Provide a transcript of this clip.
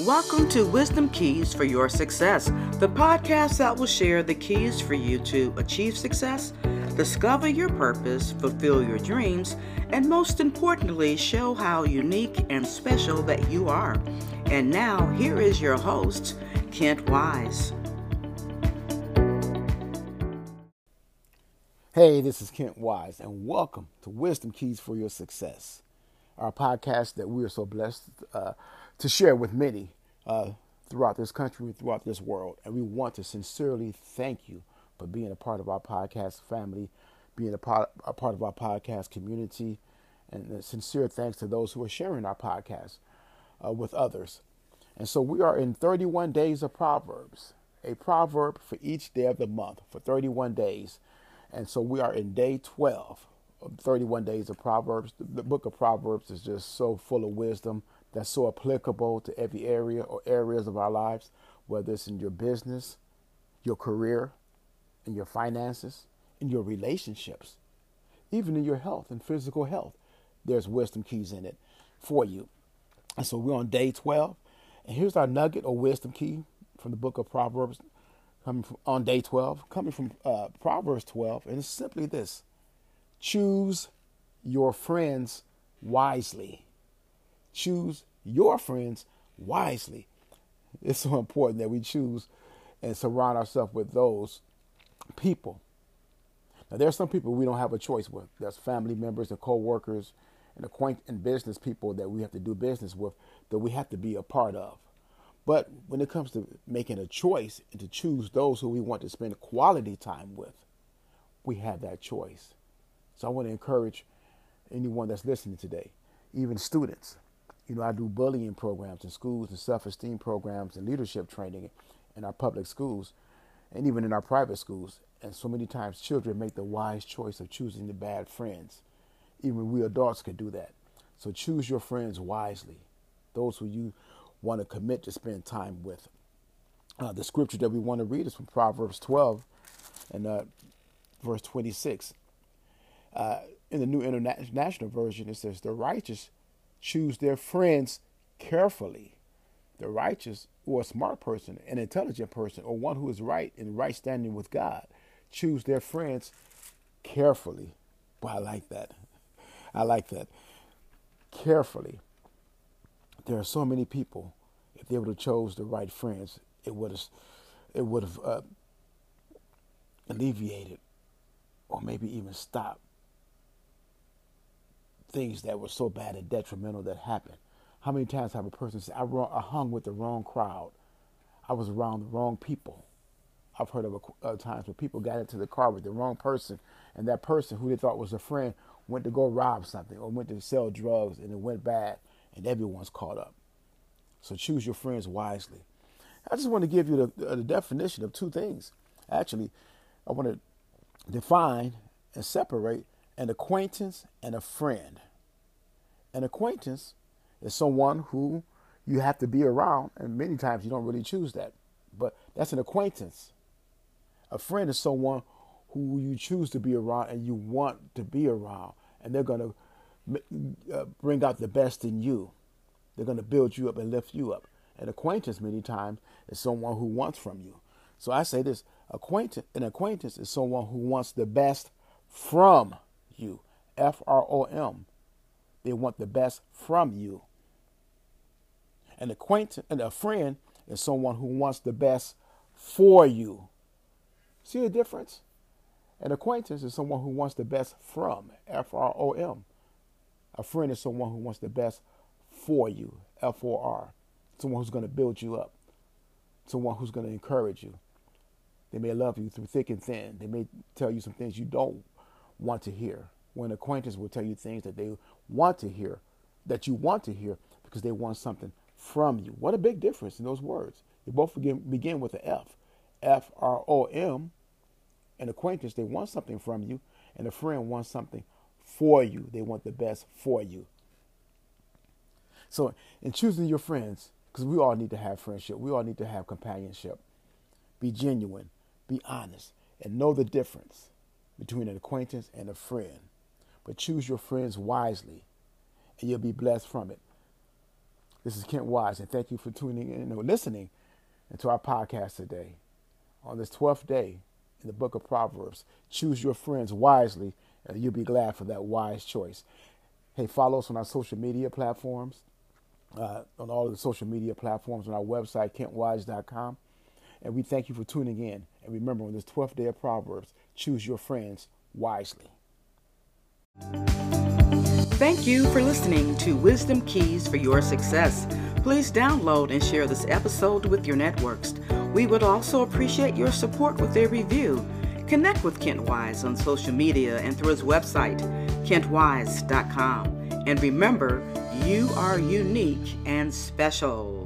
Welcome to Wisdom Keys for Your Success, the podcast that will share the keys for you to achieve success, discover your purpose, fulfill your dreams, and most importantly, show how unique and special that you are. And now, here is your host, Kent Wise. Hey, this is Kent Wise, and welcome to Wisdom Keys for Your Success, our podcast that we are so blessed uh, to share with many uh, throughout this country, throughout this world. And we want to sincerely thank you for being a part of our podcast family, being a part, a part of our podcast community, and sincere thanks to those who are sharing our podcast uh, with others. And so we are in 31 days of Proverbs, a proverb for each day of the month for 31 days. And so we are in day 12 of 31 days of Proverbs. The book of Proverbs is just so full of wisdom that's so applicable to every area or areas of our lives, whether it's in your business, your career, in your finances, in your relationships, even in your health and physical health. There's wisdom keys in it for you. And so we're on day 12. And here's our nugget or wisdom key from the book of Proverbs coming from, on day 12, coming from uh, Proverbs 12, and it's simply this choose your friends wisely. Choose your friends wisely. It's so important that we choose and surround ourselves with those people. Now, there are some people we don't have a choice with. There's family members and co-workers and acquaint and business people that we have to do business with that we have to be a part of. But when it comes to making a choice and to choose those who we want to spend quality time with, we have that choice. So I want to encourage anyone that's listening today, even students. You know, I do bullying programs in schools and self-esteem programs and leadership training in our public schools and even in our private schools. And so many times children make the wise choice of choosing the bad friends. Even we adults can do that. So choose your friends wisely, those who you want to commit to spend time with. Uh, the scripture that we want to read is from Proverbs 12 and uh, verse 26. Uh, in the New International Version, it says, The righteous choose their friends carefully. The righteous or a smart person, an intelligent person, or one who is right in right standing with God, choose their friends carefully. Boy, I like that. I like that. Carefully there are so many people. If they would have chose the right friends, it would have, it would have uh, alleviated, or maybe even stopped things that were so bad and detrimental that happened. How many times have a person said, I, I hung with the wrong crowd. I was around the wrong people. I've heard of uh, times where people got into the car with the wrong person, and that person who they thought was a friend went to go rob something or went to sell drugs, and it went bad and everyone's caught up. So choose your friends wisely. I just want to give you the, the definition of two things. Actually, I want to define and separate an acquaintance and a friend. An acquaintance is someone who you have to be around, and many times you don't really choose that, but that's an acquaintance. A friend is someone who you choose to be around and you want to be around, and they're going to uh, bring out the best in you. They're going to build you up and lift you up. An acquaintance, many times, is someone who wants from you. So I say this: acquaintance, an acquaintance is someone who wants the best from you. F R O M. They want the best from you. An acquaintance and a friend is someone who wants the best for you. See the difference? An acquaintance is someone who wants the best from. F R O M. A friend is someone who wants the best for you, F O R. Someone who's going to build you up, someone who's going to encourage you. They may love you through thick and thin. They may tell you some things you don't want to hear. When acquaintance will tell you things that they want to hear, that you want to hear because they want something from you. What a big difference in those words. They both begin, begin with an F. F R O M. An acquaintance, they want something from you, and a friend wants something for you. They want the best for you. So, in choosing your friends, because we all need to have friendship, we all need to have companionship. Be genuine, be honest, and know the difference between an acquaintance and a friend. But choose your friends wisely, and you'll be blessed from it. This is Kent Wise, and thank you for tuning in or listening to our podcast today. On this 12th day in the book of Proverbs, choose your friends wisely, and you'll be glad for that wise choice. Hey, follow us on our social media platforms, uh, on all of the social media platforms, on our website, kentwise.com. And we thank you for tuning in. And remember, on this 12th day of Proverbs, choose your friends wisely. Thank you for listening to Wisdom Keys for Your Success. Please download and share this episode with your networks. We would also appreciate your support with a review. Connect with Kent Wise on social media and through his website, kentwise.com. And remember, you are unique and special.